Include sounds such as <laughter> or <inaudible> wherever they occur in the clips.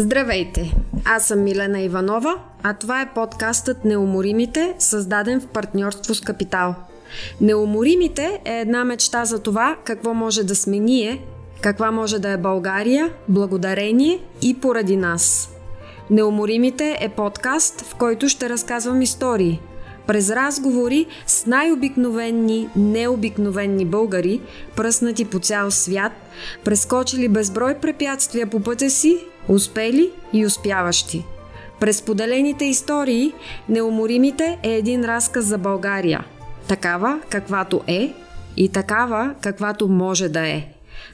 Здравейте! Аз съм Милена Иванова, а това е подкастът Неуморимите, създаден в партньорство с Капитал. Неуморимите е една мечта за това какво може да сме ние, каква може да е България, благодарение и поради нас. Неуморимите е подкаст, в който ще разказвам истории – през разговори с най-обикновени, необикновени българи, пръснати по цял свят, прескочили безброй препятствия по пътя си Успели и успяващи. През поделените истории Неуморимите е един разказ за България. Такава, каквато е и такава, каквато може да е.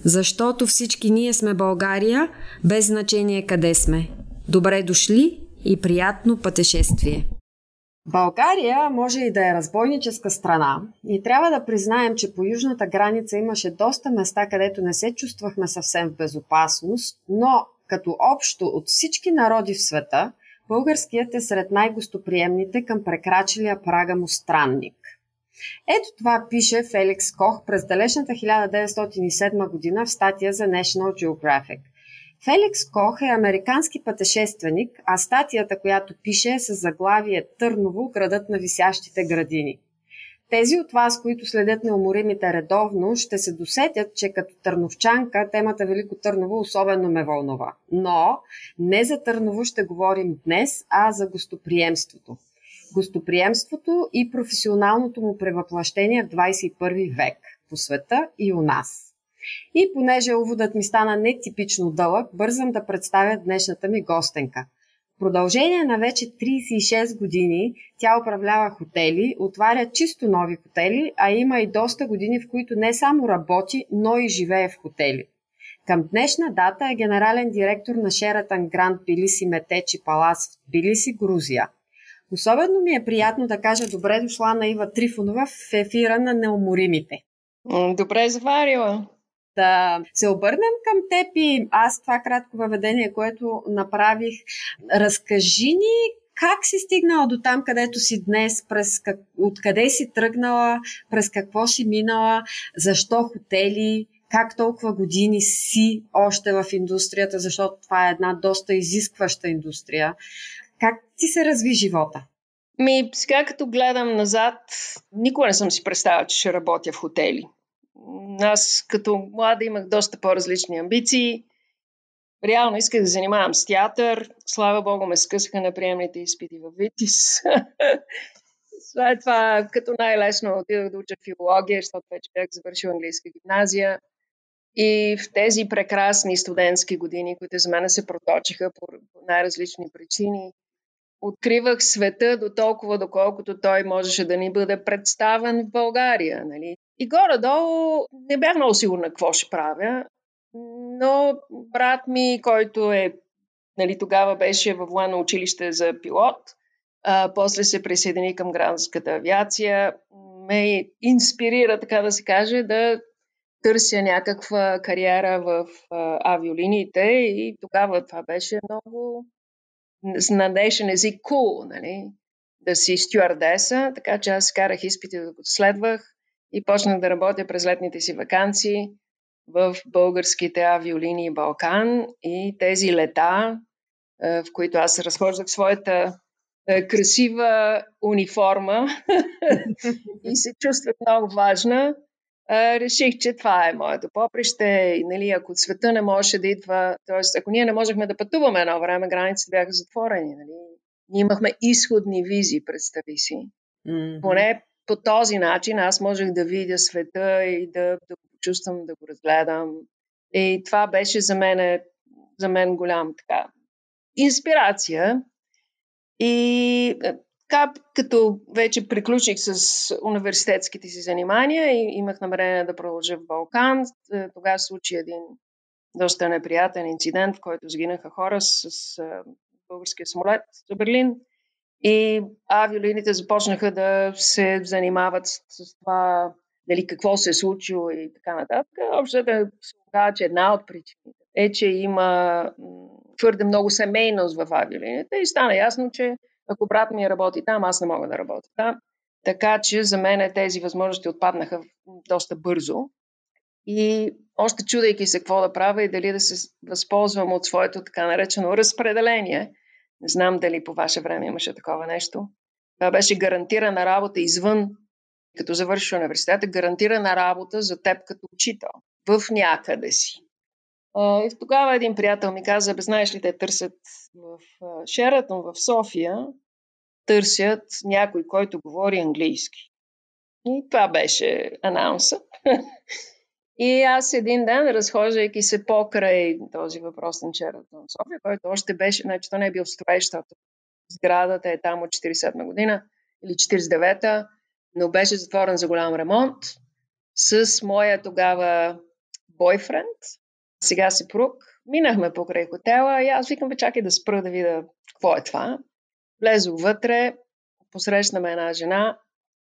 Защото всички ние сме България, без значение къде сме. Добре дошли и приятно пътешествие! България може и да е разбойническа страна и трябва да признаем, че по южната граница имаше доста места, където не се чувствахме съвсем в безопасност, но като общо от всички народи в света, българският е сред най-гостоприемните към прекрачилия прага му странник. Ето това пише Феликс Кох през далечната 1907 година в статия за National Geographic. Феликс Кох е американски пътешественик, а статията, която пише е с заглавие Търново, градът на висящите градини. Тези от вас, които следят неуморимите редовно, ще се досетят, че като търновчанка темата Велико Търново особено ме вълнува. Но не за Търново ще говорим днес, а за гостоприемството. Гостоприемството и професионалното му превъплъщение в 21 век по света и у нас. И понеже уводът ми стана нетипично дълъг, бързам да представя днешната ми гостенка – продължение на вече 36 години тя управлява хотели, отваря чисто нови хотели, а има и доста години, в които не само работи, но и живее в хотели. Към днешна дата е генерален директор на Шератан Гранд Билиси Метечи Палас в Билиси, Грузия. Особено ми е приятно да кажа добре дошла на Ива Трифонова в ефира на Неуморимите. Добре заварила да се обърнем към теб и аз това кратко въведение, което направих, разкажи ни как си стигнала до там, където си днес, през как, откъде си тръгнала, през какво си минала, защо хотели, как толкова години си още в индустрията, защото това е една доста изискваща индустрия. Как ти се разви живота? Ми, сега като гледам назад, никога не съм си представила, че ще работя в хотели. Аз като млада имах доста по-различни амбиции. Реално исках да занимавам с театър. Слава Богу, ме скъсаха на приемните изпити в Витис. <laughs> След това, като най-лесно, отидох да уча филология, защото вече бях завършил английска гимназия. И в тези прекрасни студентски години, които за мен се проточиха по най-различни причини, откривах света до толкова, доколкото той можеше да ни бъде представен в България. Нали? И горе-долу не бях много сигурна какво ще правя, но брат ми, който е, нали, тогава беше във военно училище за пилот, а, после се присъедини към гражданската авиация, ме инспирира, така да се каже, да търся някаква кариера в а, авиолиниите и тогава това беше много на днешен език cool, нали? да си стюардеса, така че аз карах изпити, докато следвах и почнах да работя през летните си вакансии в българските авиолинии Балкан и тези лета, в които аз разхождах своята красива униформа <laughs> и се чувствах много важна, реших, че това е моето поприще. И, нали, ако света не можеше да идва, т.е. ако ние не можехме да пътуваме едно време, границите бяха затворени. Нали? Ние имахме изходни визи, представи си. Mm-hmm. Поне по този начин аз можех да видя света и да, да го почувствам, да го разгледам. И това беше за мен, за мен голям така инспирация. И е, така, като вече приключих с университетските си занимания и имах намерение да продължа в Балкан, е, тогава случи един доста неприятен инцидент, в който сгинаха хора с, с е, българския самолет за Берлин. И авиолините започнаха да се занимават с, с това, дали какво се е случило и така нататък. Общо да се оказа, че една от причините е, че има твърде много семейност в авиолините и стана ясно, че ако брат ми работи там, аз не мога да работя там. Така че за мен тези възможности отпаднаха доста бързо. И още чудейки се какво да правя и дали да се възползвам от своето така наречено разпределение. Не знам дали по ваше време имаше такова нещо. Това беше гарантирана работа извън, като завършиш университета, гарантирана работа за теб като учител в някъде си. И тогава един приятел ми каза, бе, знаеш ли, те търсят в Шератон в София, търсят някой, който говори английски. И това беше анаунса. <laughs> И аз един ден, разхождайки се покрай този въпрос на Шератон София, който още беше, значи то не е бил строеж, сградата е там от 47 година или 49-та, но беше затворен за голям ремонт с моя тогава бойфренд, сега си прук. Минахме покрай хотела и аз викам, бе, чакай да спра да видя какво е това. Влезох вътре, посрещнаме една жена,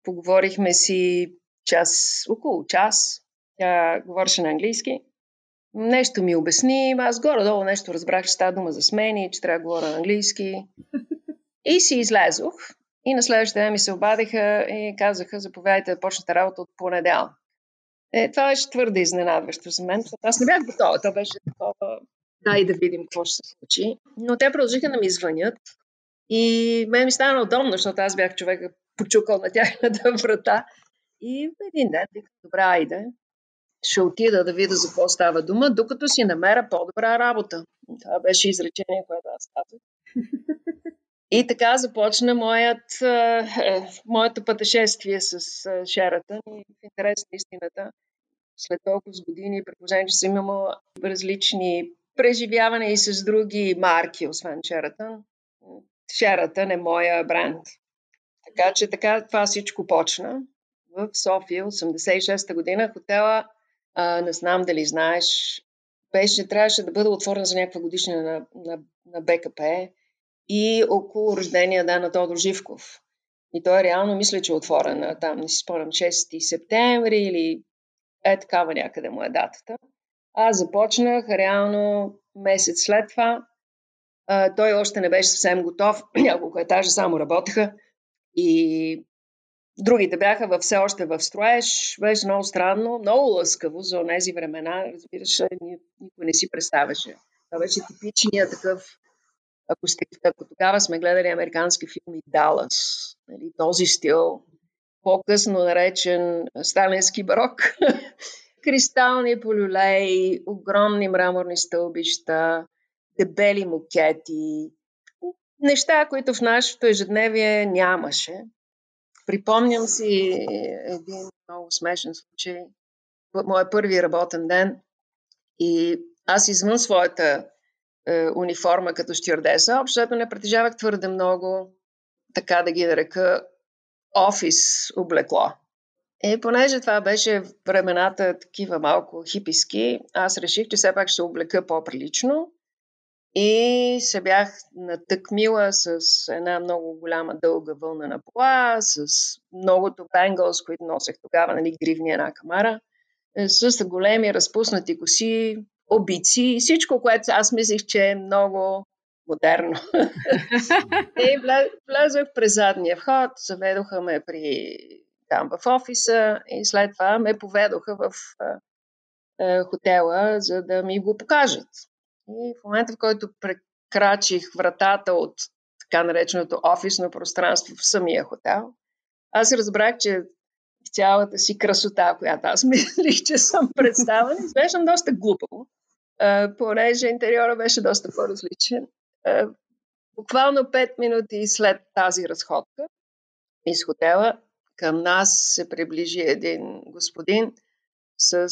поговорихме си час, около час. Тя говореше на английски. Нещо ми обясни, аз горе-долу нещо разбрах, че става дума за смени, че трябва да говоря на английски. И си излезох. И на следващия ден ми се обадиха и казаха, заповядайте да почнете работа от понеделник. Е, това беше твърде изненадващо за мен. Аз не бях готова. Това беше такова. Дай да видим какво ще се случи. Но те продължиха да ми звънят. И мен ми стана удобно, защото аз бях човека почукал на тяхната <laughs> врата. И един ден викам, добра, айде, ще отида да видя за какво става дума, докато си намеря по-добра работа. Това беше изречение, което аз казах. <laughs> И така започна моят, е, моето пътешествие с Шератън и в интерес на истината. След толкова години, предположение, че съм имала различни преживявания и с други марки, освен Шератън. Шератън е моя бренд. Така че така това всичко почна. В София, 86-та година, хотела, а, не знам дали знаеш, беше, трябваше да бъде отворен за някаква годишна на, на, на БКП и около рождения ден на Тодор Живков. И той реално мисля, че е отворен там, не си спомням, 6 септември или е такава някъде му е датата. Аз започнах реално месец след това. А, той още не беше съвсем готов. <clears throat> Няколко етажа само работеха. И другите бяха във, все още в строеж. Беше много странно, много лъскаво за тези времена. Разбираш, никой не си представяше. Това беше типичният такъв ако, сте, ако тогава сме гледали американски филми Далас, нали, този стил, по-късно наречен сталински барок, <laughs> кристални полюлеи, огромни мраморни стълбища, дебели мукети, неща, които в нашето ежедневие нямаше. Припомням си един много смешен случай. Моя първи работен ден и аз извън своята е, униформа като стюардеса. Общото не притежавах твърде много, така да ги нарека, офис облекло. И понеже това беше времената такива малко хиписки, аз реших, че все пак ще облека по-прилично. И се бях натъкмила с една много голяма дълга вълна на пола, с многото бенгълс, които носех тогава, нали, гривни една камара, е, с големи разпуснати коси, обици и всичко, което аз мислих, че е много модерно. <laughs> и влязох през задния вход, заведоха ме при, там в офиса и след това ме поведоха в е, хотела, за да ми го покажат. И в момента, в който прекрачих вратата от така нареченото офисно пространство в самия хотел, аз разбрах, че цялата си красота, която аз <laughs> мислих, че съм представена, <laughs> изглеждам доста глупаво понеже интериора беше доста по-различен. Буквално 5 минути след тази разходка из хотела към нас се приближи един господин с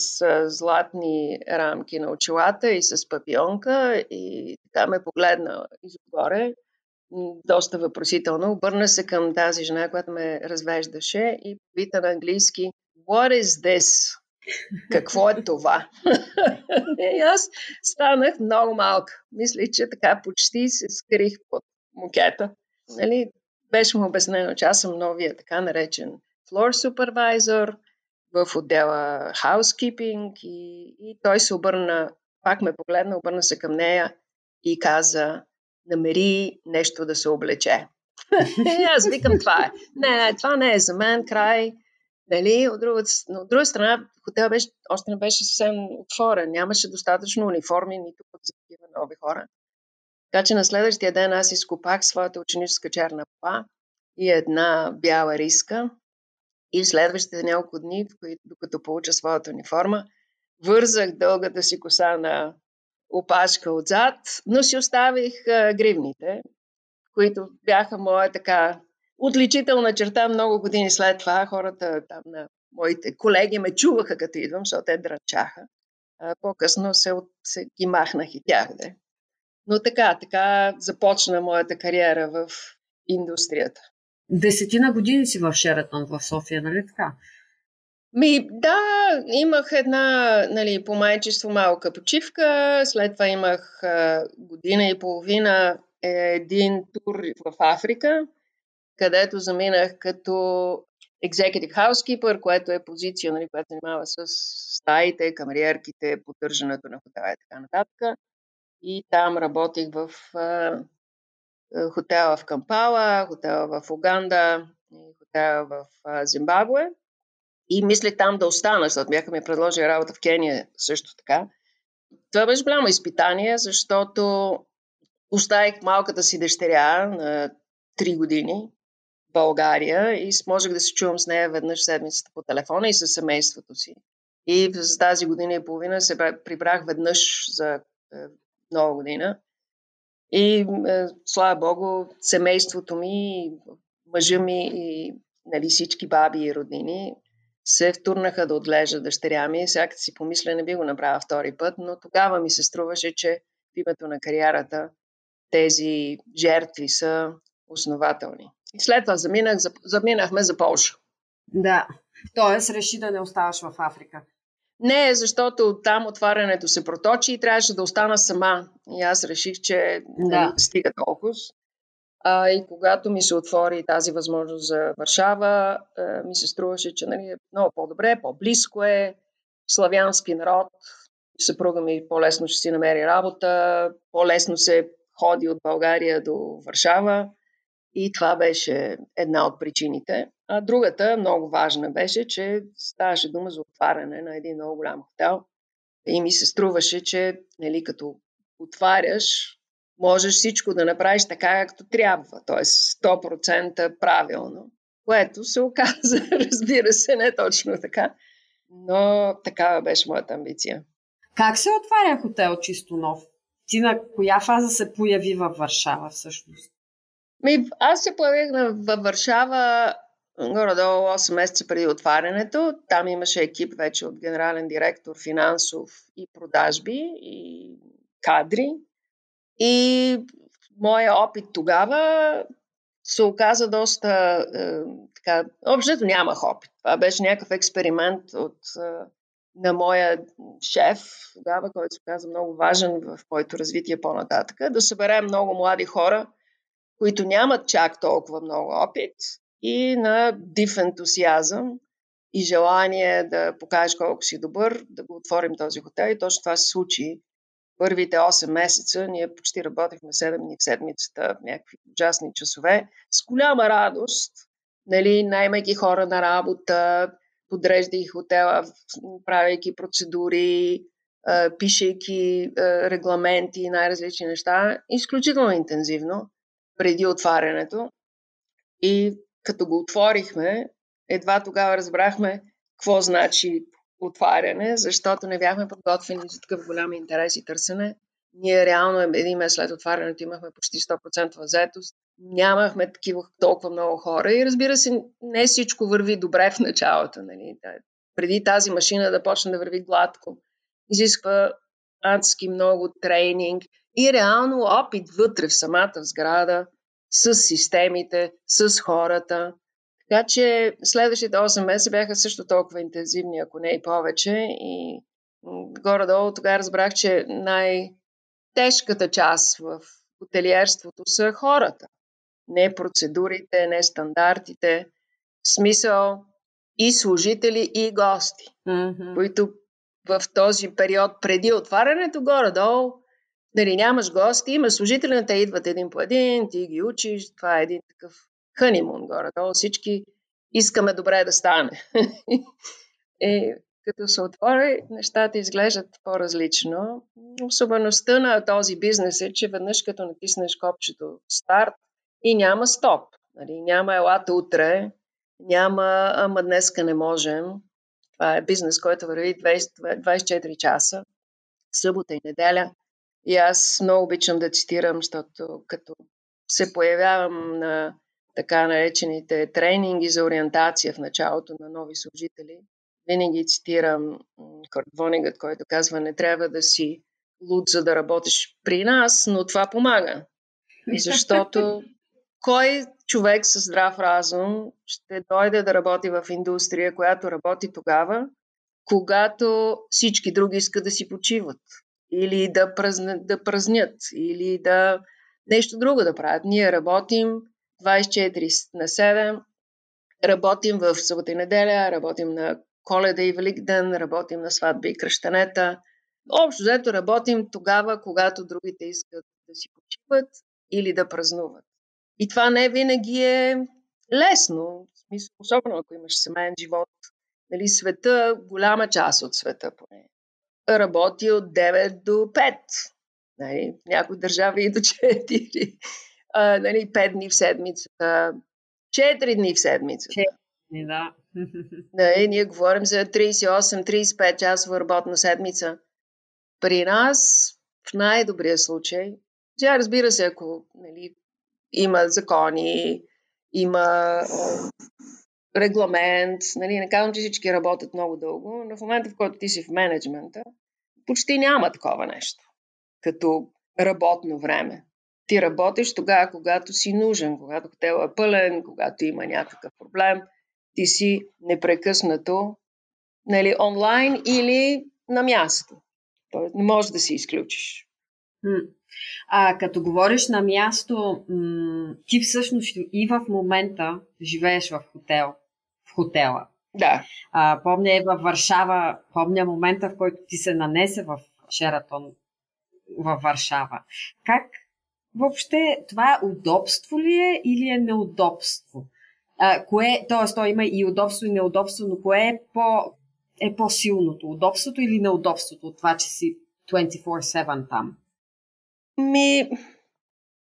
златни рамки на очилата и с папионка и така ме погледна изгоре, доста въпросително. Обърна се към тази жена, която ме развеждаше и пита на английски What is this? Какво е това? и <laughs> аз станах много малка. Мисля, че така почти се скрих под мукета. Нали? Беше му обяснено, че аз съм новия така наречен floor supervisor в отдела housekeeping и, и той се обърна, пак ме погледна, обърна се към нея и каза, намери нещо да се облече. и <laughs> аз викам, това е. Не, това не е за мен, край Нали? От, друга, от друга страна, хотел беше, още не беше съвсем отворен. Нямаше достатъчно униформи, нито за такива нови хора. Така че на следващия ден аз изкопах своята ученическа черна па и една бяла риска. И следващите няколко дни, докато получа своята униформа, вързах дългата си коса на опашка отзад, но си оставих а, гривните, които бяха моя така отличителна черта много години след това. Хората там на моите колеги ме чуваха като идвам, защото те дръчаха. По-късно се, се ги махнах и тях. Да. Но така, така започна моята кариера в индустрията. Десетина години си в Шератон в София, нали така? Ми, да, имах една, нали, по майчество малка почивка, след това имах а, година и половина един тур в Африка, където заминах като executive housekeeper, което е позиция, нали, която занимава с стаите, камериерките, поддържането на хотела и така нататък. И там работих в а, хотела в Кампала, хотела в Уганда, хотела в а, Зимбабве. И мислех там да остана, защото бяха ми предложили работа в Кения също така. Това беше голямо изпитание, защото оставих малката си дъщеря на 3 години България и можех да се чувам с нея веднъж седмицата по телефона и със семейството си. И за тази година и половина се прибрах веднъж за е, нова година. И е, слава Богу, семейството ми, мъжа ми и нали, всички баби и роднини се втурнаха да отглежда дъщеря ми. Всяка си помисля, не би го направила втори път, но тогава ми се струваше, че в името на кариерата тези жертви са основателни. И след това заминах, заминахме за Польша. Да. Тоест, реши да не оставаш в Африка. Не, защото там отварянето се проточи и трябваше да остана сама. И аз реших, че да. не стига толкова. А, и когато ми се отвори тази възможност за Варшава, а, ми се струваше, че нали, е много по-добре, по-близко е, славянски народ, съпруга ми по-лесно ще си намери работа, по-лесно се ходи от България до Варшава. И това беше една от причините. А другата, много важна, беше, че ставаше дума за отваряне на един много голям хотел. И ми се струваше, че нали, като отваряш, можеш всичко да направиш така, както трябва, т.е. 100% правилно. Което се оказа, <laughs> разбира се, не точно така, но такава беше моята амбиция. Как се отваря хотел чисто нов? Ти на коя фаза се появи във Варшава всъщност? Ми, аз се появих във Варшава горе-долу 8 месеца преди отварянето. Там имаше екип вече от генерален директор, финансов и продажби и кадри. И моя опит тогава се оказа доста е, така. Общото нямах опит. Това беше някакъв експеримент от, е, на моя шеф тогава, който се оказа много важен в моето развитие по-нататък. Да съберем много млади хора, които нямат чак толкова много опит и на див ентусиазъм и желание да покажеш колко си добър, да го отворим този хотел. И точно това се случи първите 8 месеца ние почти работехме 7 дни в седмицата, някакви ужасни часове, с голяма радост, нали, наймайки хора на работа, подреждайки хотела, правейки процедури, пишейки регламенти и най-различни неща, изключително интензивно преди отварянето. И като го отворихме, едва тогава разбрахме какво значи отваряне, защото не бяхме подготвени за такъв голям интерес и търсене. Ние реално един месец след отварянето имахме почти 100% заетост. Нямахме такива толкова много хора и разбира се, не всичко върви добре в началото. Нали? Преди тази машина да почне да върви гладко, изисква адски много тренинг и реално опит вътре в самата сграда, с системите, с хората. Така че следващите 8 месеца бяха също толкова интензивни, ако не и повече. И горе-долу тогава разбрах, че най-тежката част в хотелиерството са хората. Не процедурите, не стандартите. В смисъл и служители, и гости, mm-hmm. които в този период преди отварянето горе-долу Нали, нямаш гости, има служители, те идват един по един, ти ги учиш, това е един такъв ханимун горе-долу. Всички искаме добре да стане. и <laughs> като се отвори, нещата изглеждат по-различно. Особеността на този бизнес е, че веднъж като натиснеш копчето старт и няма стоп. Нали? Няма елата утре, няма ама днеска не можем. Това е бизнес, който върви 20, 24 часа, събота и неделя. И аз много обичам да цитирам, защото като се появявам на така наречените тренинги за ориентация в началото на нови служители, винаги цитирам Корт Вонигът, който казва, не трябва да си луд, за да работиш при нас, но това помага. Защото кой човек с здрав разум ще дойде да работи в индустрия, която работи тогава, когато всички други искат да си почиват или да, празнят, да празнят, или да нещо друго да правят. Ние работим 24 на 7, работим в събота и неделя, работим на Коледа и Великден, работим на сватби и кръщанета. Общо взето работим тогава, когато другите искат да си почиват или да празнуват. И това не винаги е лесно, особено ако имаш семейен живот. Нали, света, голяма част от света поне, работи от 9 до 5. Нали, в някои държави и до <laughs> 4. А, нали, 5 дни в седмицата, 4 дни в седмицата. Да. <laughs> Нали, ние говорим за 38-35 часова работна седмица. При нас, в най-добрия случай, сега разбира се, ако нали, има закони, има регламент, нали, не казвам, че всички работят много дълго, но в момента, в който ти си в менеджмента, почти няма такова нещо, като работно време. Ти работиш тогава, когато си нужен, когато хотел е пълен, когато има някакъв проблем, ти си непрекъснато нали, онлайн или на място. Тоест не можеш да си изключиш. А като говориш на място, ти всъщност и в момента живееш в хотел. В хотела. Да. А, помня е във Варшава, помня момента, в който ти се нанесе в Шератон във Варшава. Как въобще това удобство ли е или е неудобство? А, кое, т.е. то има и удобство и неудобство, но кое е, по, е по-силното? Удобството или неудобството от това, че си 24-7 там? Ми,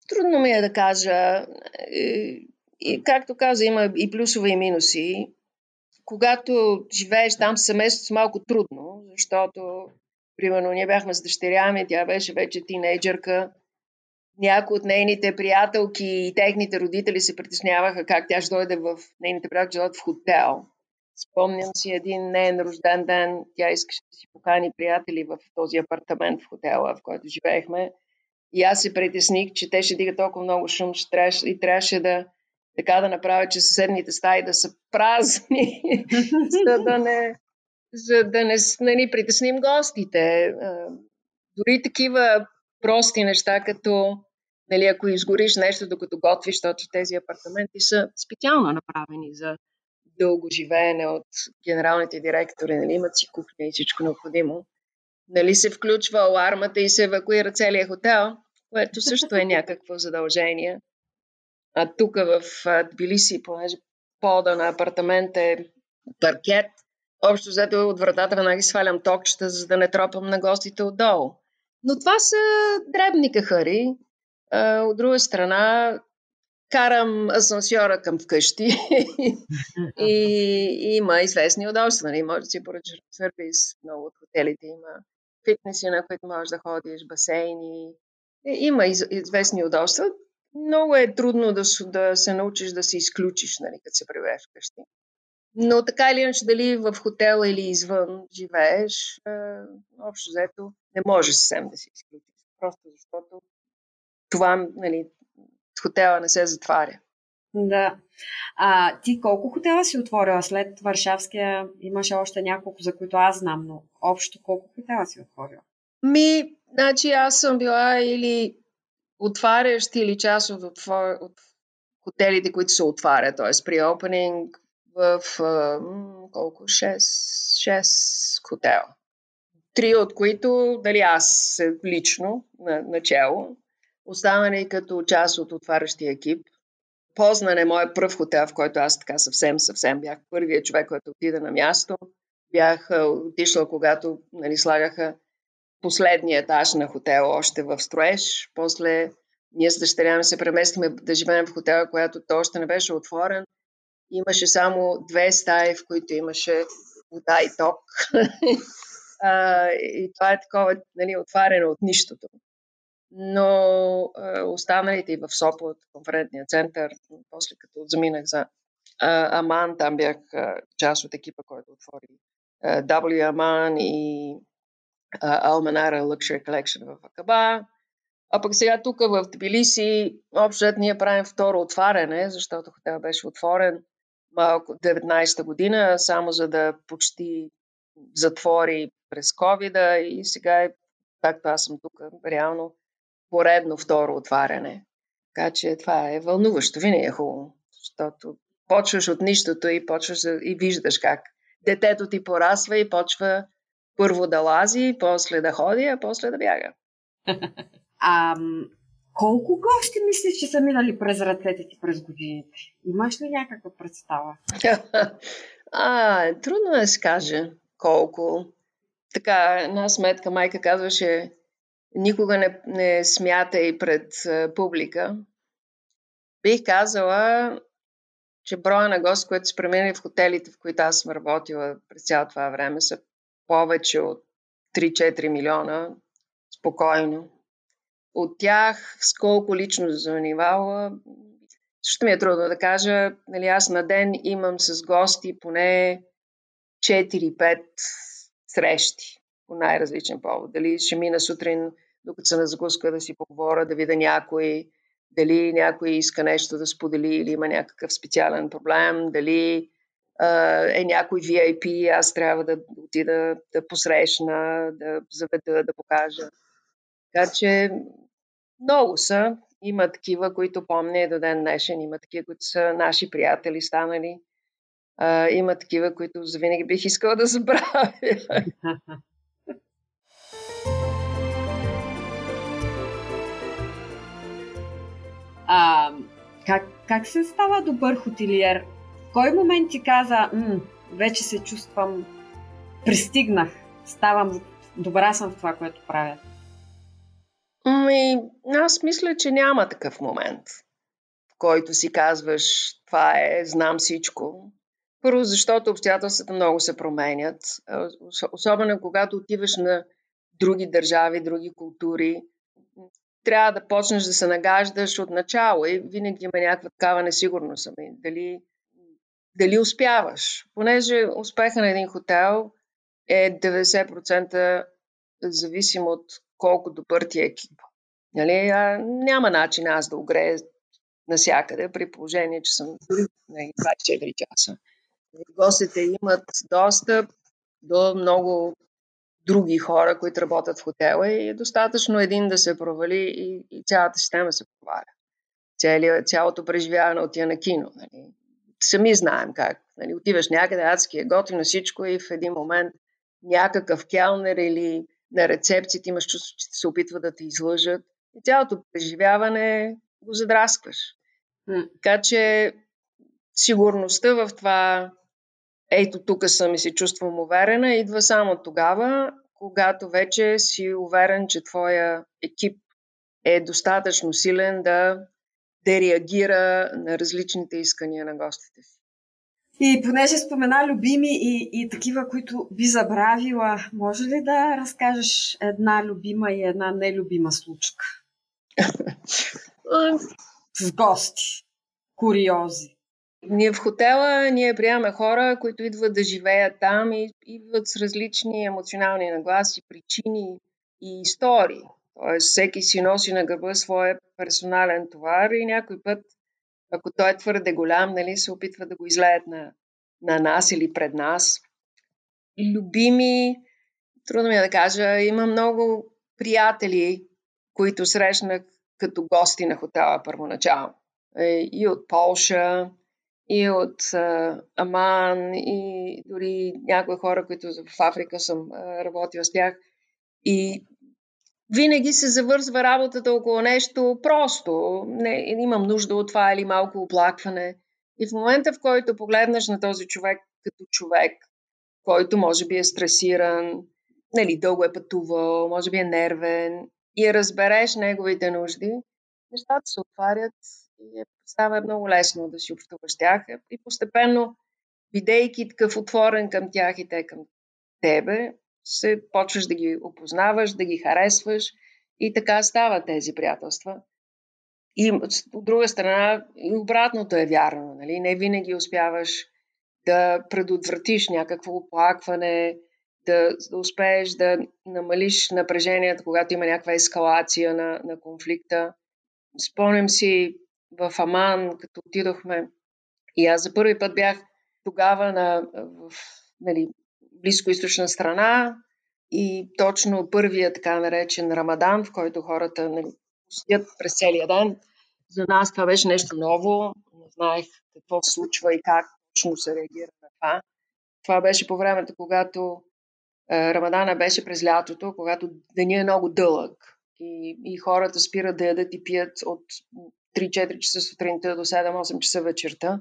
трудно ми е да кажа. И, както каза, има и плюсове и минуси. Когато живееш там семейството, малко трудно, защото, примерно, ние бяхме с дъщеря ми, тя беше вече тинейджърка. Някои от нейните приятелки и техните родители се притесняваха как тя ще дойде в нейните приятелки в хотел. Спомням си един нейн рожден ден, тя искаше да си покани приятели в този апартамент в хотела, в който живеехме. И аз се притесних, че те ще дигат толкова много шум, че трябваше, и трябваше да така да направя, че съседните стаи да са празни, <laughs> за да не, за да не, не ни притесним гостите. Дори такива прости неща, като нали, ако изгориш нещо, докато готвиш, защото тези апартаменти са специално направени за дълго живеене от генералните директори, нали, имат си кухня и всичко необходимо. Нали се включва алармата и се евакуира целият хотел, което също е някакво задължение. А тук в Тбилиси, понеже пода на апартамент е паркет, общо взето от вратата веднага свалям токчета, за да не тропам на гостите отдолу. Но това са дребни кахари. От друга страна, карам асансьора към вкъщи <laughs> и, и има известни удобства. Нали? Може да си поръчаш сервис. Много от хотелите има фитнеси, на които можеш да ходиш, басейни. Има из, известни удобства. Много е трудно да, да се научиш да се изключиш, нали, като се прибереш вкъщи. Но така или иначе, дали в хотела или извън живееш, е, общо взето не можеш съвсем да се изключиш. Просто защото това, нали, хотела не се затваря. Да. А ти колко хотела си отворила след Варшавския? Имаше още няколко, за които аз знам, но общо колко хотела си отворила? Ми, значи аз съм била или отварящ или част от, отвор... от хотелите, които се отварят, т.е. при опенинг в м- колко? 6, 6 хотела. Три от които, дали аз лично, на, начало, останали като част от отварящия екип. Познане, моят пръв хотел, в който аз така съвсем, съвсем бях първият човек, който отида на място. Бях отишла, когато нали, слагаха последния етаж на хотела още в строеж. После ние с дъщеря ми се преместихме да живеем в хотела, която то още не беше отворен. Имаше само две стаи, в които имаше вода и ток. <laughs> а, и това е такова нали, отваряне от нищото. Но а, останалите и в Сопот, конферентния център, после като заминах за а, Аман, там бях а, част от екипа, който отвори а, W Аман и Almanara Luxury Collection в Акаба. А пък сега тук в Тбилиси, общо ние правим второ отваряне, защото хотел беше отворен малко 19-та година, само за да почти затвори през covid и сега, както аз съм тук, реално поредно второ отваряне. Така че това е вълнуващо, винаги е хубаво, защото почваш от нищото и почваш и виждаш как детето ти порасва и почва първо да лази, после да ходи, а после да бяга. <laughs> А колко гости мислиш, че са минали през ръцете ти през годините? Имаш ли някаква представа? <laughs> а, трудно е да се каже колко. Така, една сметка майка казваше, никога не, не смятай пред публика. Бих казала, че броя на гости, които са преминали в хотелите, в които аз съм работила през цялото това време, са повече от 3-4 милиона спокойно. От тях с колко лично занимава, също ми е трудно да кажа. Нали, аз на ден имам с гости поне 4-5 срещи по най-различен повод. Дали ще мина сутрин, докато съм на закуска да си поговоря, да видя някой, дали някой иска нещо да сподели или има някакъв специален проблем, дали е някой VIP, аз трябва да отида да посрещна, да заведа, да покажа. Така че много са. Има такива, които помня до ден днешен. Има такива, които са наши приятели станали. А, има такива, които завинаги бих искала да забравя. <laughs> А, как, как се става добър хотелиер? Кой момент ти каза, вече се чувствам, пристигнах, ставам, добра съм в това, което правя? Ами, аз мисля, че няма такъв момент, в който си казваш, това е, знам всичко. Първо, защото обстоятелствата много се променят. Особено когато отиваш на други държави, други култури. Трябва да почнеш да се нагаждаш от начало и винаги има някаква такава несигурност. Ами, дали, дали успяваш? Понеже успеха на един хотел е 90% зависим от колко добър ти е екип. Нали? А, няма начин аз да огрея насякъде, при положение, че съм 24 нали, часа. Гостите имат достъп до много други хора, които работят в хотела и е достатъчно един да се провали и, и цялата система се проваля. Цяло, цялото преживяване отива на кино. Нали. Сами знаем как. Нали. Отиваш някъде, адски е готино всичко и в един момент някакъв келнер или на рецепцията имаш чувство, че се опитва да те излъжат и цялото преживяване го задраскваш. Така че сигурността в това, ето тук съм и се чувствам уверена, идва само тогава, когато вече си уверен, че твоя екип е достатъчно силен да, да реагира на различните искания на гостите си. И понеже спомена любими и, и такива, които би забравила, може ли да разкажеш една любима и една нелюбима случка? <laughs> С гости, куриози. Ние в хотела, ние приемаме хора, които идват да живеят там и идват с различни емоционални нагласи, причини и истории. Тоест, всеки си носи на гърба своя персонален товар и някой път, ако той е твърде голям, нали, се опитва да го излеят на, на нас или пред нас. Любими, трудно ми е да кажа, има много приятели, които срещнах като гости на хотела първоначално. Е, и от Полша, и от Аман, и дори някои хора, които в Африка съм работила с тях. И винаги се завързва работата около нещо просто. Не, имам нужда от това или малко оплакване. И в момента, в който погледнеш на този човек като човек, който може би е стресиран, нали, дълго е пътувал, може би е нервен и разбереш неговите нужди, нещата се отварят и е, става много лесно да си общуваш тях. И постепенно, бидейки такъв отворен към тях и те към тебе, се почваш да ги опознаваш, да ги харесваш и така стават тези приятелства. И от друга страна, и обратното е вярно. Нали? Не винаги успяваш да предотвратиш някакво оплакване, да, да успееш да намалиш напрежението, когато има някаква ескалация на, на конфликта. Спомням си в Аман, като отидохме, и аз за първи път бях тогава на, в нали, близко-источна страна и точно първия така наречен Рамадан, в който хората нали, постят през целия ден. За нас това беше нещо ново. Не знаех какво се случва и как точно се реагира на това. Това беше по времето, когато е, Рамадана беше през лятото, когато деня е много дълъг и, и хората спират да ядат и пият от 3-4 часа сутринта до 7-8 часа вечерта.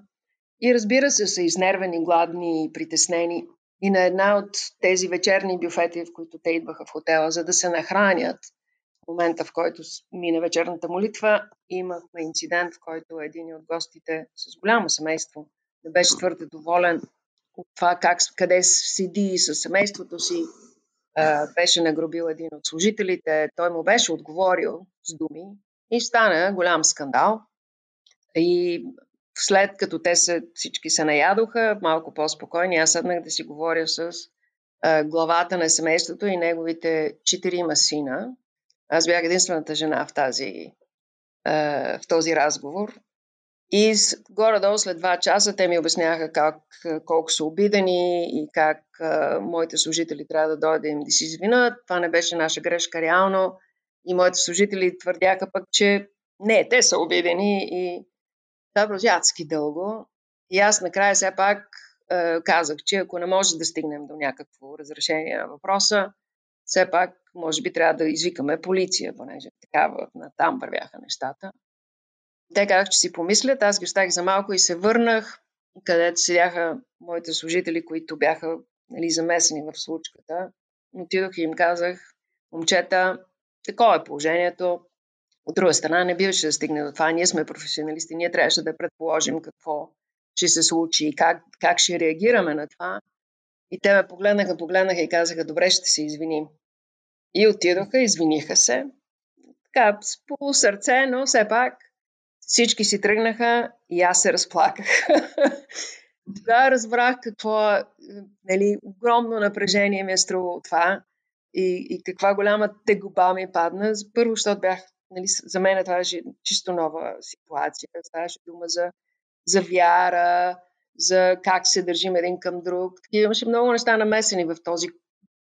И разбира се, са изнервени, гладни притеснени. И на една от тези вечерни бюфети, в които те идваха в хотела, за да се нахранят, в момента в който мина вечерната молитва, имахме инцидент, в който един от гостите с голямо семейство не беше твърде доволен от това как, къде седи с семейството си. беше нагробил един от служителите, той му беше отговорил с думи и стана голям скандал. И след като те се, всички се наядоха, малко по-спокойни, аз седнах да си говоря с а, главата на семейството и неговите четирима сина. Аз бях единствената жена в, тази, а, в този разговор. И горе-долу след два часа те ми обясняха как, колко са обидени и как а, моите служители трябва да дойдат да да си извинат. Това не беше наша грешка реално. И моите служители твърдяха пък, че не, те са обидени и това продължи адски дълго. И аз накрая все пак е, казах, че ако не може да стигнем до някакво разрешение на въпроса, все пак може би трябва да извикаме полиция, понеже такава там вървяха нещата. Те казах, че си помислят, аз ги оставих за малко и се върнах, където седяха моите служители, които бяха нали, замесени в случката. Отидох и им казах, момчета, такова е положението, от друга страна, не биваше да стигне до това. Ние сме професионалисти, ние трябваше да предположим какво ще се случи и как, как ще реагираме на това. И те ме погледнаха, погледнаха и казаха, добре, ще се извиним. И отидоха, извиниха се. Така, с полусърце, но все пак всички си тръгнаха и аз се разплаках. <laughs> Тогава разбрах какво нали, огромно напрежение ми е струвало това и, и каква голяма тегоба ми падна. Първо, защото бях нали, за мен това беше чисто нова ситуация. Ставаше дума за, за вяра, за как се държим един към друг. Такива имаше много неща намесени в този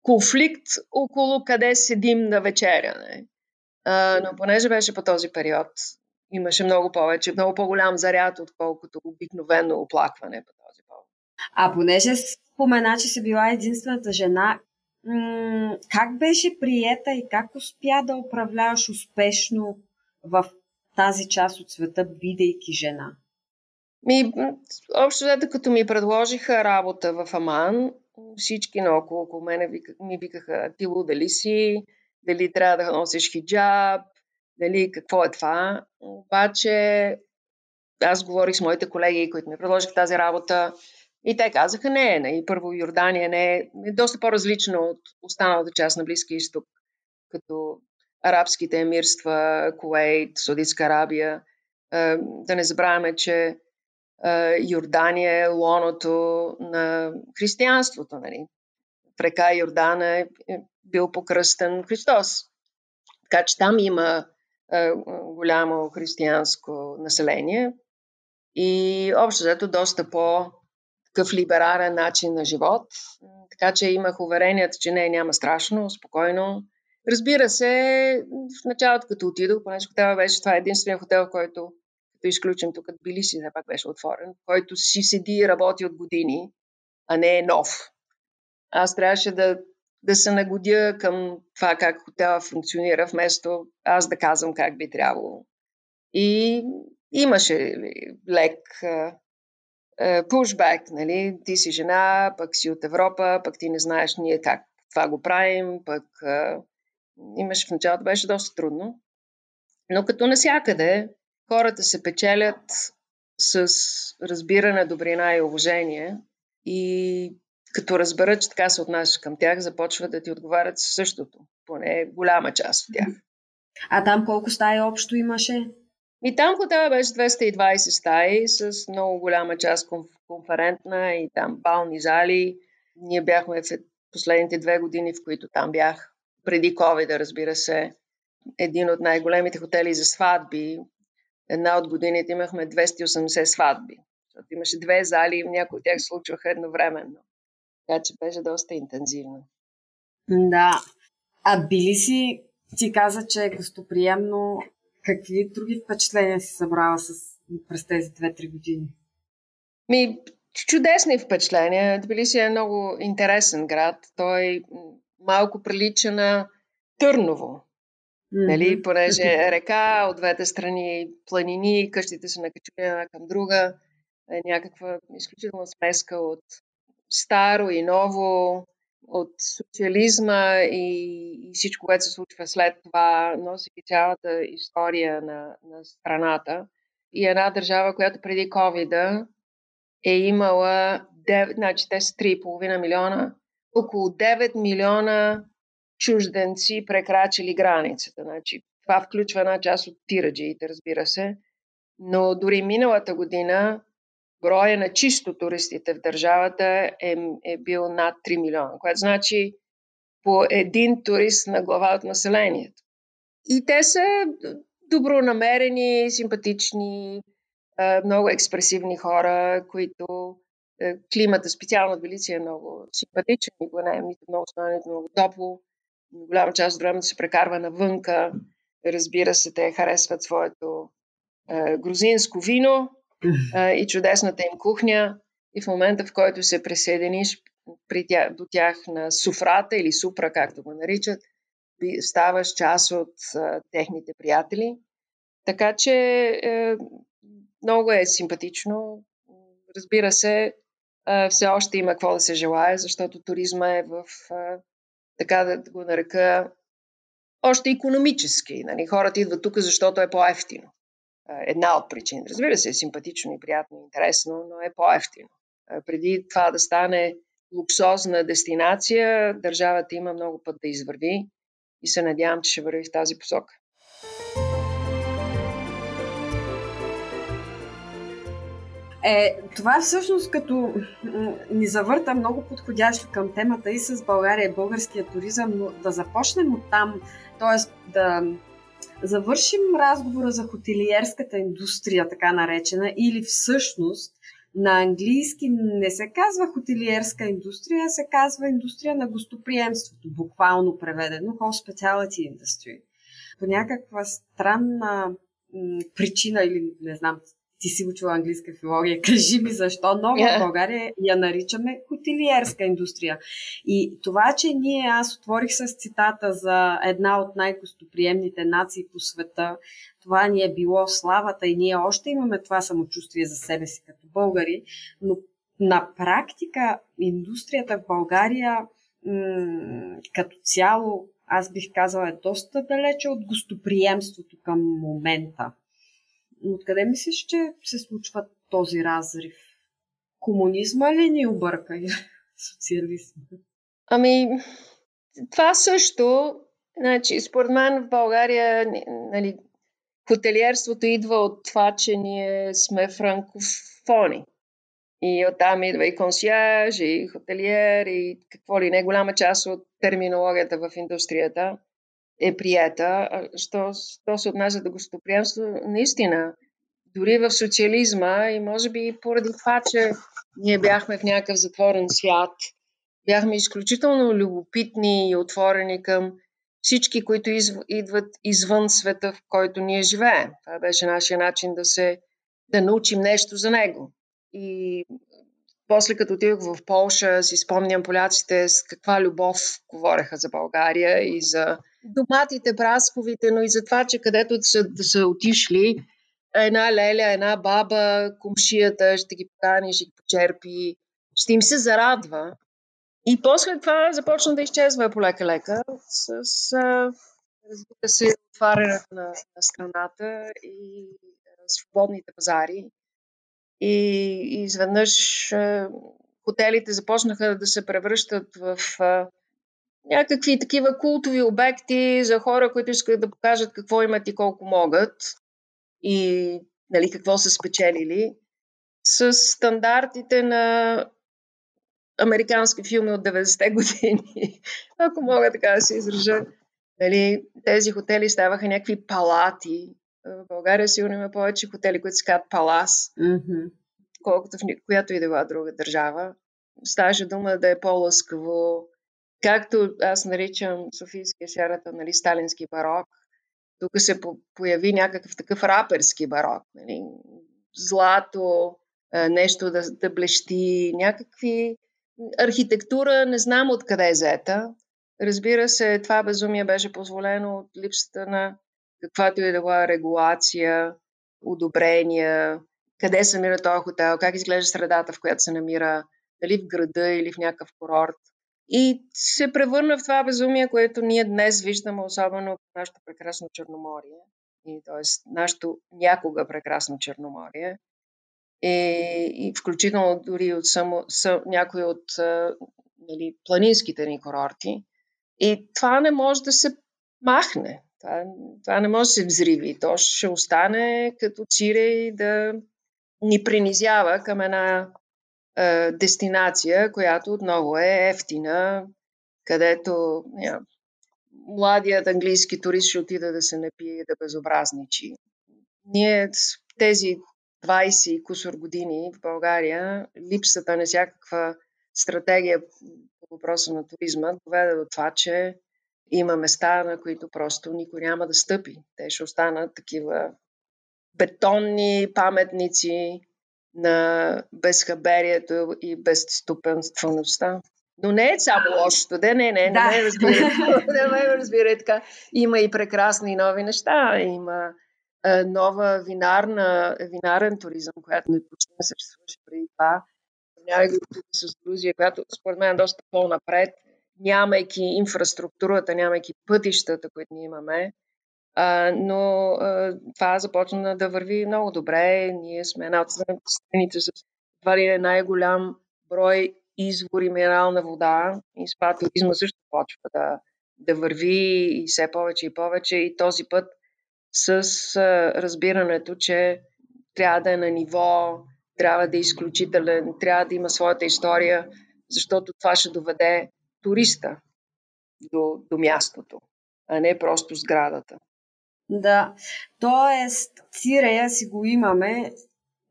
конфликт около къде седим на вечеря. Не? А, но понеже беше по този период, имаше много повече, много по-голям заряд, отколкото обикновено оплакване по този повод. А понеже спомена, че си била единствената жена, как беше приета и как успя да управляваш успешно в тази част от света, бидейки жена? Ми, общо взето, като ми предложиха работа в Аман, всички наоколо около мене ми викаха, ти дали си, дали трябва да носиш хиджаб, дали какво е това. Обаче аз говорих с моите колеги, които ми предложиха тази работа и те казаха, не, не, първо Йордания не е, е доста по-различно от останалата част на Близкия изток, като арабските емирства, Куейт, Саудитска Арабия. Е, да не забравяме, че е, Йордания е лоното на християнството. Нали? В река Йордана е бил покръстен Христос. Така че там има голямо християнско население и общо взето доста по- такъв либерален начин на живот. Така че имах уверението, че не, няма страшно, спокойно. Разбира се, в началото, като отидох, понеже хотела беше, това е единствения хотел, който, като изключим тук, били си, все пак беше отворен, който си седи и работи от години, а не е нов. Аз трябваше да да се нагодя към това как хотела функционира, вместо аз да казвам как би трябвало. И имаше лек пушбек, нали? Ти си жена, пък си от Европа, пък ти не знаеш ние как това го правим, пък а, имаше в началото беше доста трудно. Но като насякъде, хората се печелят с разбиране, добрина и уважение и като разберат, че така се отнасяш към тях, започват да ти отговарят същото, поне голяма част от тях. А там колко стаи общо имаше? И там хотела беше 220 стаи с много голяма част конферентна и там бални зали. Ние бяхме в последните две години, в които там бях. Преди COVID, разбира се. Един от най-големите хотели за сватби. Една от годините имахме 280 сватби. Защото имаше две зали и някои от тях случваха едновременно. Така че беше доста интензивно. Да. А били си, ти каза, че е гостоприемно. Какви други впечатления си събрала с, през тези 2-3 години? Ми, чудесни впечатления. Тбилиси е много интересен град. Той малко прилича на Търново. Mm-hmm. Нали, понеже е река, от двете страни планини, къщите са накачени една към друга. Е някаква изключителна смеска от старо и ново, от социализма и, и всичко, което се случва след това, носи цялата история на, на страната. И една държава, която преди covid е имала, 9, значи те са 3,5 милиона, около 9 милиона чужденци прекрачили границата. Значи, това включва една част от тираджиите, разбира се. Но дори миналата година броя на чисто туристите в държавата е, е бил над 3 милиона, което значи по един турист на глава от населението. И те са добронамерени, симпатични, много експресивни хора, които климата, специално в Велиция, е много симпатичен, никога не е много стане, нито много топло. Голяма част от времето се прекарва навънка. Разбира се, те харесват своето грузинско вино, и чудесната им кухня. И в момента, в който се присъединиш при тя, до тях на суфрата или супра, както го наричат, ставаш част от а, техните приятели. Така че е, много е симпатично. Разбира се, е, все още има какво да се желая, защото туризма е в, е, така да го нарека, още економически. Нали? Хората идват тук, защото е по-ефтино една от причини. Разбира се, е симпатично и приятно и интересно, но е по-ефтино. Преди това да стане луксозна дестинация, държавата има много път да извърви и се надявам, че ще върви в тази посока. Е, това всъщност като ни завърта много подходящо към темата и с България и българския туризъм, но да започнем от там, т.е. да завършим разговора за хотелиерската индустрия, така наречена, или всъщност на английски не се казва хотелиерска индустрия, а се казва индустрия на гостоприемството, буквално преведено Hospitality Industry. По някаква странна причина или не знам ти си учила английска филология, <laughs> кажи ми защо, но в България я наричаме хотелиерска индустрия. И това, че ние, аз отворих с цитата за една от най-гостоприемните нации по света, това ни е било славата и ние още имаме това самочувствие за себе си като българи, но на практика индустрията в България м- като цяло, аз бих казала, е доста далече от гостоприемството към момента. Откъде мислиш, че се случва този разрив? Комунизма ли ни обърка <laughs> социализма? Ами, това също, значи, според мен в България нали, хотелиерството идва от това, че ние сме франкофони. И оттам идва и консьерж, и хотелиер, и какво ли не, голяма част от терминологията в индустрията е приета. Що, що се отнася до гостоприемство, наистина, дори в социализма и може би поради това, че ние бяхме в някакъв затворен свят, бяхме изключително любопитни и отворени към всички, които идват извън света, в който ние живеем. Това беше нашия начин да се да научим нещо за него. И после като отидох в Полша, си спомням поляците с каква любов говореха за България и за доматите, прасковите, но и за това, че където са, са отишли, една леля, една баба, комшията ще ги покани, ще ги почерпи, ще им се зарадва. И после това започна да изчезва полека-лека с, разбира се, отварянето на, на страната и свободните пазари. И, изведнъж хотелите започнаха да се превръщат в някакви такива култови обекти за хора, които искат да покажат какво имат и колко могат и нали, какво са спечелили, с стандартите на американски филми от 90-те години, <laughs> ако мога така да се изража. Нали, тези хотели ставаха някакви палати. В България сигурно има повече хотели, които се казват палас, mm-hmm. колкото в която и да друга държава. Ставаше дума да е по-лъскаво, Както аз наричам Софийския шарата, нали, сталински барок, тук се появи някакъв такъв раперски барок. Нали, злато, нещо да, да блещи, някакви архитектура, не знам откъде е зета. Разбира се, това безумие беше позволено от липсата на каквато и да била регулация, одобрения, къде се намира този хотел, как изглежда средата, в която се намира, дали в града или в някакъв курорт. И се превърна в това безумие, което ние днес виждаме, особено в нашето прекрасно Черноморие, и, т.е. нашето някога прекрасно Черноморие, и, и включително дори от само, са, някои от нали, планинските ни курорти. И това не може да се махне. Това, това не може да се взриви. То ще остане като цире и да ни принизява към една е, дестинация, която отново е ефтина, където yeah, младият английски турист ще отида да се напие да безобразничи. Ние тези 20 и кусор години в България, липсата на всякаква стратегия по въпроса на туризма доведе до това, че има места, на които просто никой няма да стъпи. Те ще останат такива бетонни паметници, на безхаберието и безступенствеността. Но не е само лошото, да, не, не, да. не ме разбирай, <laughs> не ме разбирай така. Има и прекрасни нови неща. Има е, нова винарна, винарен туризъм, която не почти не съществуваше преди това. Няма го с Грузия, която според мен е доста по-напред, нямайки инфраструктурата, нямайки пътищата, които ние имаме. А, но а, това започна да върви много добре. Ние сме една от страните с това ли е най-голям брой извори минерална вода и спа туризма също почва да, да върви и все повече и повече и този път с а, разбирането, че трябва да е на ниво, трябва да е изключителен, трябва да има своята история, защото това ще доведе туриста до, до мястото, а не просто сградата. Да, т.е. Цирея си го имаме,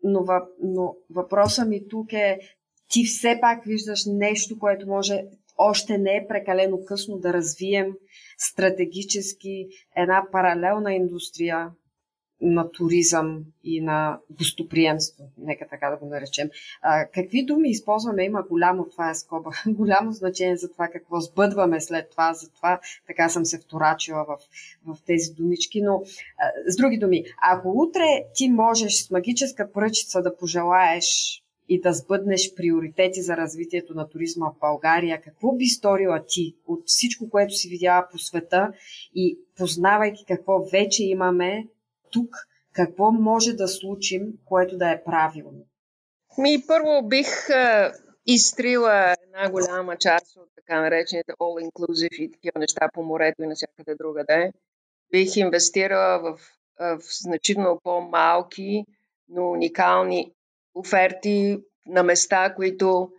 но, въп, но въпросът ми тук е, ти все пак виждаш нещо, което може още не е прекалено късно да развием стратегически една паралелна индустрия, на туризъм и на гостоприемство, нека така да го наречем. А, какви думи използваме? Има голямо, това е скоба, <laughs> голямо значение за това какво сбъдваме след това, за това така съм се вторачила в, в тези думички, но а, с други думи, ако утре ти можеш с магическа пръчица да пожелаеш и да сбъднеш приоритети за развитието на туризма в България, какво би сторила ти от всичко, което си видяла по света и познавайки какво вече имаме, тук какво може да случим, което да е правилно? Ми, първо бих а, изтрила една голяма част от така наречените all-inclusive и такива неща по морето и навсякъде другаде. Бих инвестирала в, в значително по-малки, но уникални оферти на места, които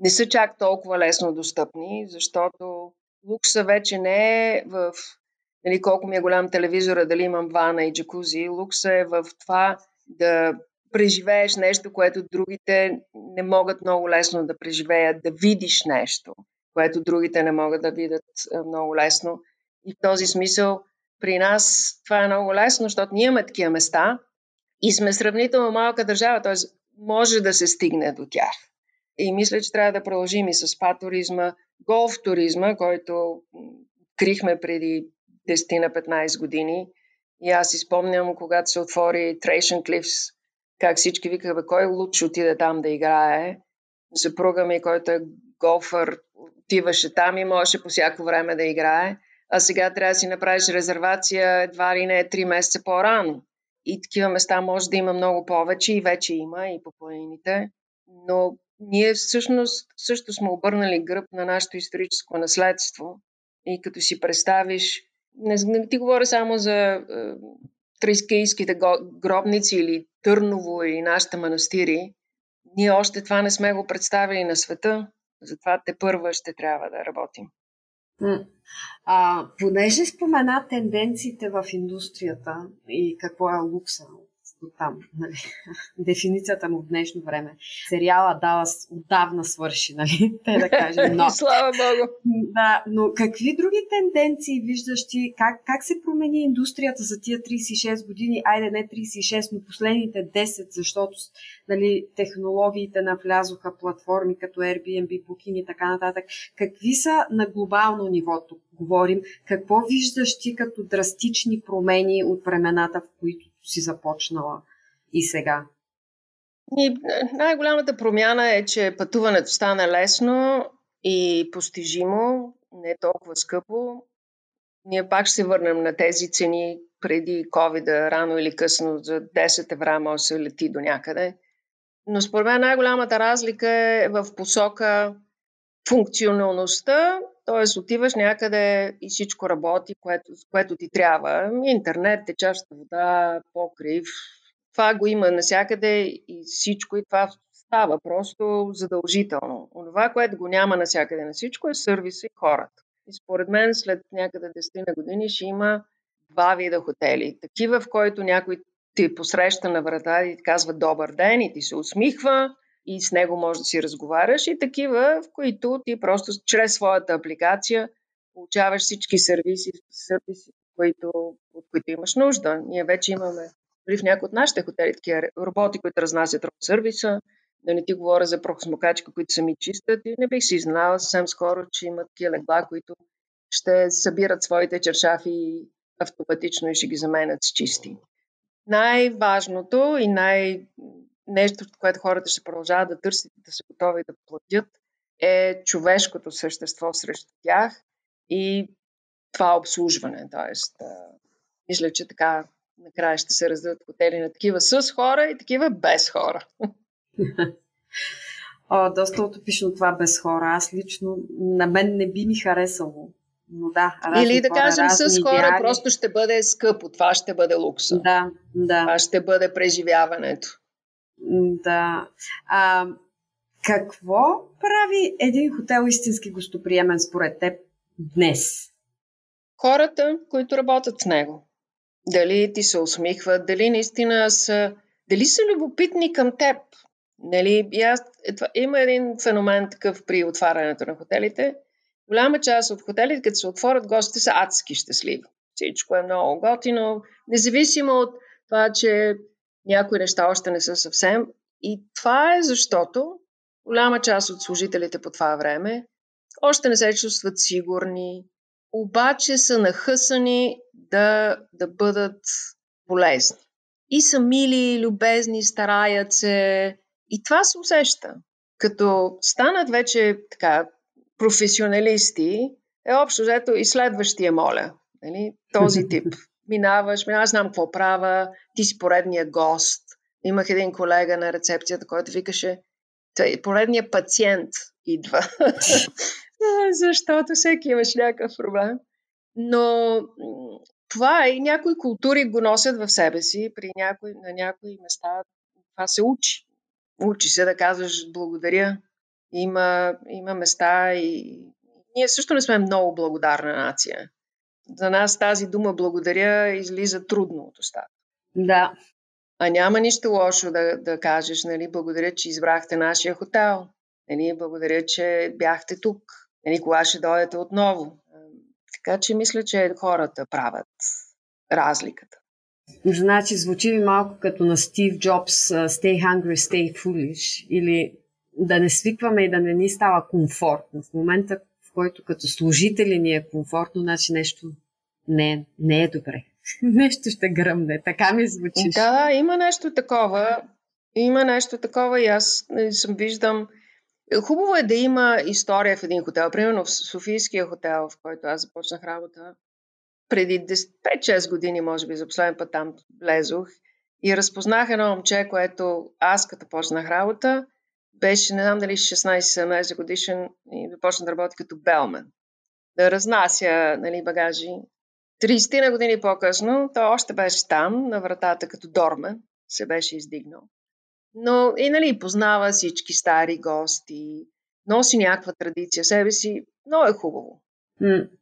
не са чак толкова лесно достъпни, защото лукса вече не е в нали, колко ми е голям телевизора, дали имам вана и джакузи. Лукса е в това да преживееш нещо, което другите не могат много лесно да преживеят, да видиш нещо, което другите не могат да видят много лесно. И в този смисъл при нас това е много лесно, защото ние имаме такива места и сме сравнително малка държава, т.е. може да се стигне до тях. И мисля, че трябва да продължим и с спа туризма, голф туризма, който крихме преди 10 на 15 години. И аз изпомням, когато се отвори Трейшен Клифс, как всички викаха, кой луч отиде там да играе. Съпруга ми, който е голфър, отиваше там и можеше по всяко време да играе. А сега трябва да си направиш резервация едва ли не 3 месеца по-рано. И такива места може да има много повече и вече има и по планините. Но ние всъщност също сме обърнали гръб на нашето историческо наследство. И като си представиш, не, не ти говоря само за е, трискийските гробници или Търново или нашите манастири, ние още това не сме го представили на света, затова те първа ще трябва да работим. А, понеже спомена тенденциите в индустрията и какво е лукса там, нали? <laughs> дефиницията му в днешно време. Сериала дала отдавна свърши, нали? <laughs> Те да кажем. Но... <laughs> Слава Богу! Да, но какви други тенденции виждаш ти? Как, как се промени индустрията за тия 36 години? Айде, не 36, но последните 10, защото нали, технологиите навлязоха, платформи като Airbnb, Booking и така нататък. Какви са на глобално ниво тук говорим? Какво виждаш ти като драстични промени от времената, в които си започнала и сега? И най-голямата промяна е, че пътуването стана лесно и постижимо, не е толкова скъпо. Ние пак ще се върнем на тези цени преди COVID, рано или късно, за 10 евра може се лети до някъде. Но според мен най-голямата разлика е в посока функционалността, т.е. отиваш някъде и всичко работи, което, което ти трябва. Интернет, течаща вода, покрив. Това го има навсякъде и всичко и това става просто задължително. Онова, което го няма навсякъде на всичко е сервиса и хората. И според мен след някъде 10 на години ще има два вида хотели. Такива, в който някой ти посреща на врата и ти казва добър ден и ти се усмихва и с него може да си разговаряш и такива, в които ти просто чрез своята апликация получаваш всички сервиси, сервиси които, от които имаш нужда. Ние вече имаме дори в някои от нашите хотели такива роботи, които разнасят роб сервиса, да не ти говоря за прохосмокачка, които сами чистят и не бих си изненала съвсем скоро, че имат такива легла, които ще събират своите чершафи автоматично и ще ги заменят с чисти. Най-важното и най- нещо, което хората ще продължават да търсят и да са готови да платят, е човешкото същество срещу тях и това обслужване. Тоест, мисля, че така накрая ще се раздадат хотели на такива с хора и такива без хора. <laughs> О, доста утопично това без хора. Аз лично, на мен не би ми харесало. Но да, Или да хора, кажем с хора, идеали. просто ще бъде скъпо. Това ще бъде лукса. Да, да. Това ще бъде преживяването. Да. А, какво прави един хотел истински гостоприемен според теб днес? Хората, които работят с него. Дали ти се усмихват, дали наистина са, дали са любопитни към теб. Нали, аз, етва, има един феномен такъв при отварянето на хотелите. Голяма част от хотелите, като се отворят, гостите са адски щастливи. Всичко е много готино, независимо от това, че някои неща още не са съвсем. И това е защото голяма част от служителите по това време още не се чувстват сигурни, обаче са нахъсани да, да бъдат полезни. И са мили, любезни, стараят се. И това се усеща. Като станат вече така професионалисти, е общо взето и следващия моля. Нали? Този <laughs> тип. Минаваш, аз знам какво правя, ти си поредния гост. Имах един колега на рецепцията, който викаше, поредния пациент идва. <laughs> Защото всеки имаш някакъв проблем. Но това е и някои култури го носят в себе си. При някои, на някои места това се учи. Учи се да казваш благодаря. Има, има места и ние също не сме много благодарна нация. За нас тази дума благодаря излиза трудно от устата. Да. А няма нищо лошо да, да кажеш, нали, благодаря, че избрахте нашия хотел. Нали, благодаря, че бяхте тук. Нали, кога ще дойдете отново. Така че мисля, че хората правят разликата. Значи звучи ми малко като на Стив Джобс Stay hungry, stay foolish или да не свикваме и да не ни става комфортно. В момента, който като служители ни е комфортно, значи нещо не, не е добре. <laughs> нещо ще гръмне. Така ми звучи. Да, има нещо такова. Има нещо такова и аз нали, съм виждам. Хубаво е да има история в един хотел. Примерно в Софийския хотел, в който аз започнах работа, преди 5-6 години, може би, за последен път там влезох и разпознах едно момче, което аз като почнах работа, беше, не знам дали 16-17 годишен и започна да работи като белмен. Да разнася нали, багажи. 30 на години по-късно той още беше там, на вратата като дормен, се беше издигнал. Но и нали, познава всички стари гости, носи някаква традиция себе си. Много е хубаво.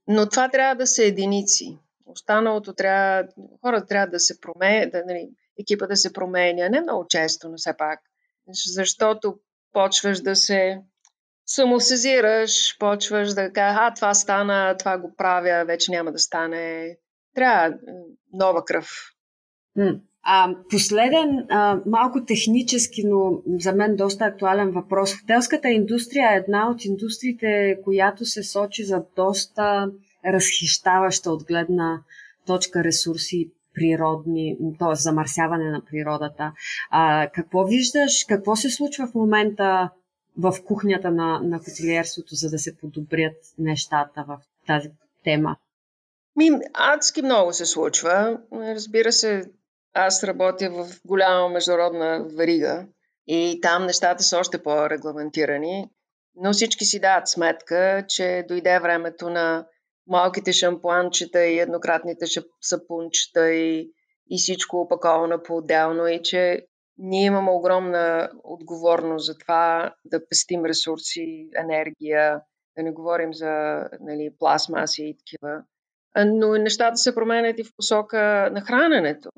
Но това трябва да са единици. Останалото трябва, хората трябва да се променят, да, нали, екипа да се променя, не много често, но все пак. Защото почваш да се самосезираш, почваш да кажа, а, това стана, това го правя, вече няма да стане. Трябва нова кръв. А, последен, а, малко технически, но за мен доста актуален въпрос. Хотелската индустрия е една от индустриите, която се сочи за доста разхищаваща от гледна точка ресурси природни, т.е. замърсяване на природата. А, какво виждаш, какво се случва в момента в кухнята на, на хотелиерството, за да се подобрят нещата в тази тема? Ми, адски много се случва. Разбира се, аз работя в голяма международна варига и там нещата са още по-регламентирани, но всички си дават сметка, че дойде времето на малките шампуанчета и еднократните сапунчета и, и всичко опаковано по-отделно и че ние имаме огромна отговорност за това да пестим ресурси, енергия, да не говорим за нали, пластмаси и такива. Но нещата се променят и в посока на храненето.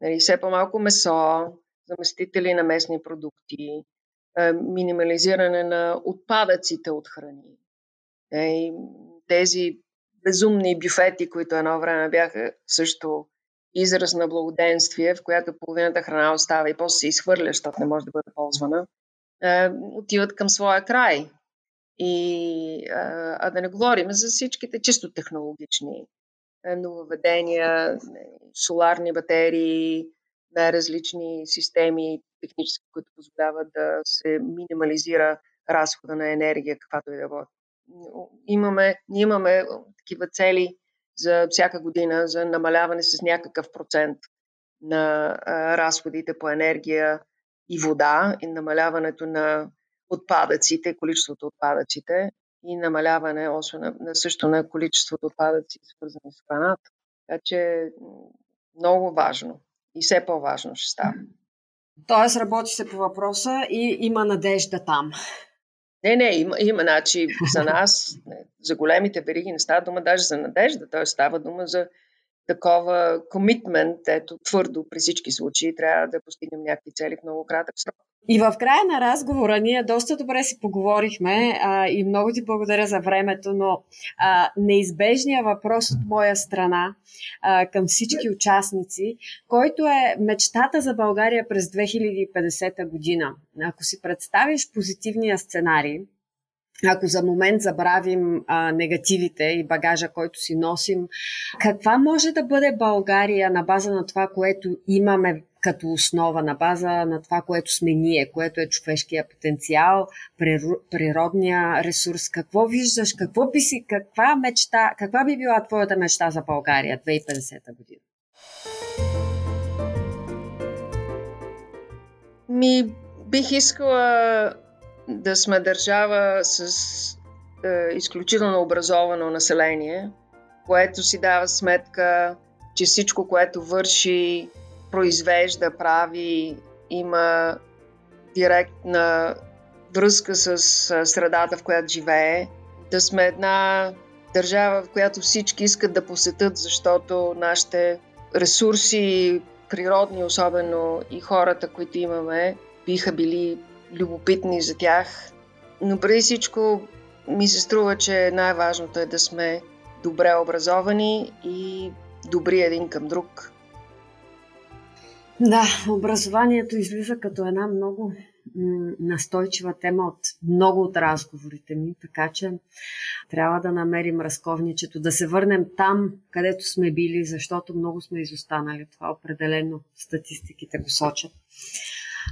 Нали, все по-малко месо, заместители на местни продукти, минимализиране на отпадъците от храни. Тези безумни бюфети, които едно време бяха също израз на благоденствие, в която половината храна остава и после се изхвърля, защото не може да бъде ползвана, е, отиват към своя край. И, а, а да не говорим за всичките чисто технологични е, нововведения, соларни батерии, най-различни системи технически, които позволяват да се минимализира разхода на енергия, каквато и да бъде имаме, имаме такива цели за всяка година за намаляване с някакъв процент на разходите по енергия и вода и намаляването на отпадъците, количеството отпадъците и намаляване на, на също на количеството отпадъци, свързани с храната. Така че много важно и все по-важно ще става. Тоест работи се по въпроса и има надежда там. Не, не, има, има значи за нас, за големите вериги не става дума даже за надежда, т.е. става дума за такова комитмент, ето твърдо при всички случаи трябва да постигнем някакви цели в много кратък срок. И в края на разговора ние доста добре си поговорихме а, и много ти благодаря за времето, но а, неизбежният въпрос от моя страна а, към всички участници, който е мечтата за България през 2050 година. Ако си представиш позитивния сценарий, ако за момент забравим а, негативите и багажа, който си носим, каква може да бъде България на база на това, което имаме като основа, на база на това, което сме ние, което е човешкия потенциал, природния ресурс? Какво виждаш? Какво би си, каква мечта, каква би била твоята мечта за България 2050 година? Ми, бих искала да сме държава с е, изключително образовано население, което си дава сметка, че всичко, което върши, произвежда, прави, има директна връзка с средата, в която живее. Да сме една държава, в която всички искат да посетят, защото нашите ресурси, природни особено и хората, които имаме, биха били любопитни за тях. Но преди всичко ми се струва, че най-важното е да сме добре образовани и добри един към друг. Да, образованието излиза като една много настойчива тема от много от разговорите ми, така че трябва да намерим разковничето, да се върнем там, където сме били, защото много сме изостанали. Това определено статистиките го сочат.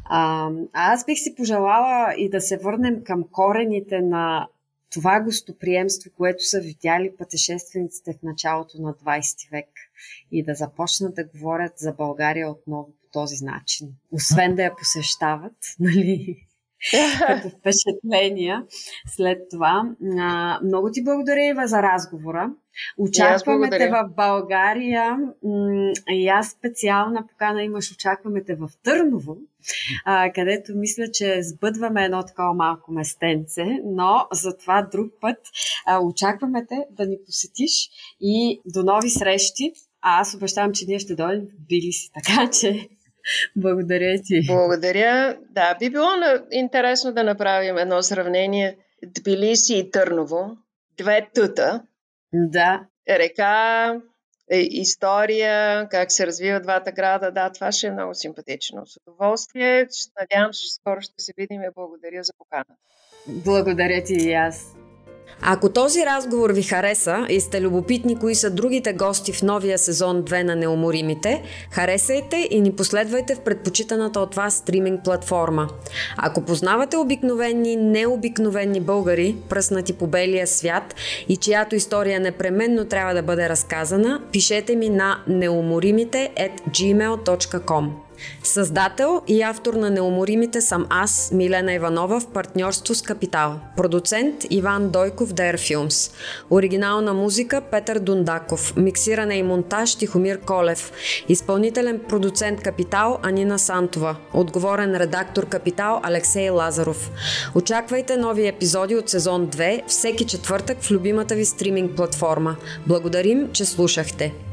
А, аз бих си пожелала и да се върнем към корените на това гостоприемство, което са видяли пътешествениците в началото на 20 век и да започнат да говорят за България отново по този начин. Освен да я посещават, <laughs> нали? <laughs> като впечатления след това. А, много ти благодаря, Ива, за разговора. Очакваме те в България и аз специална покана имаш. Очакваме те в Търново, а, където мисля, че сбъдваме едно такова малко местенце, но за това друг път а, очакваме те да ни посетиш и до нови срещи. А аз обещавам, че ние ще дойдем в Билиси, така че благодаря ти. Благодаря. Да, би било интересно да направим едно сравнение Тбилиси и Търново. Две тута. Да. Река, е, история, как се развиват двата града. Да, това ще е много симпатично. С удоволствие. Надявам се, скоро ще се видим и благодаря за поканата. Благодаря ти и аз. Ако този разговор ви хареса и сте любопитни кои са другите гости в новия сезон 2 на Неуморимите, харесайте и ни последвайте в предпочитаната от вас стриминг платформа. Ако познавате обикновени, необикновени българи, пръснати по белия свят и чиято история непременно трябва да бъде разказана, пишете ми на неуморимите at. Създател и автор на Неуморимите съм аз, Милена Иванова, в партньорство с Капитал. Продуцент Иван Дойков, Dare Films. Оригинална музика Петър Дундаков. Миксиране и монтаж Тихомир Колев. Изпълнителен продуцент Капитал Анина Сантова. Отговорен редактор Капитал Алексей Лазаров. Очаквайте нови епизоди от сезон 2 всеки четвъртък в любимата ви стриминг платформа. Благодарим, че слушахте.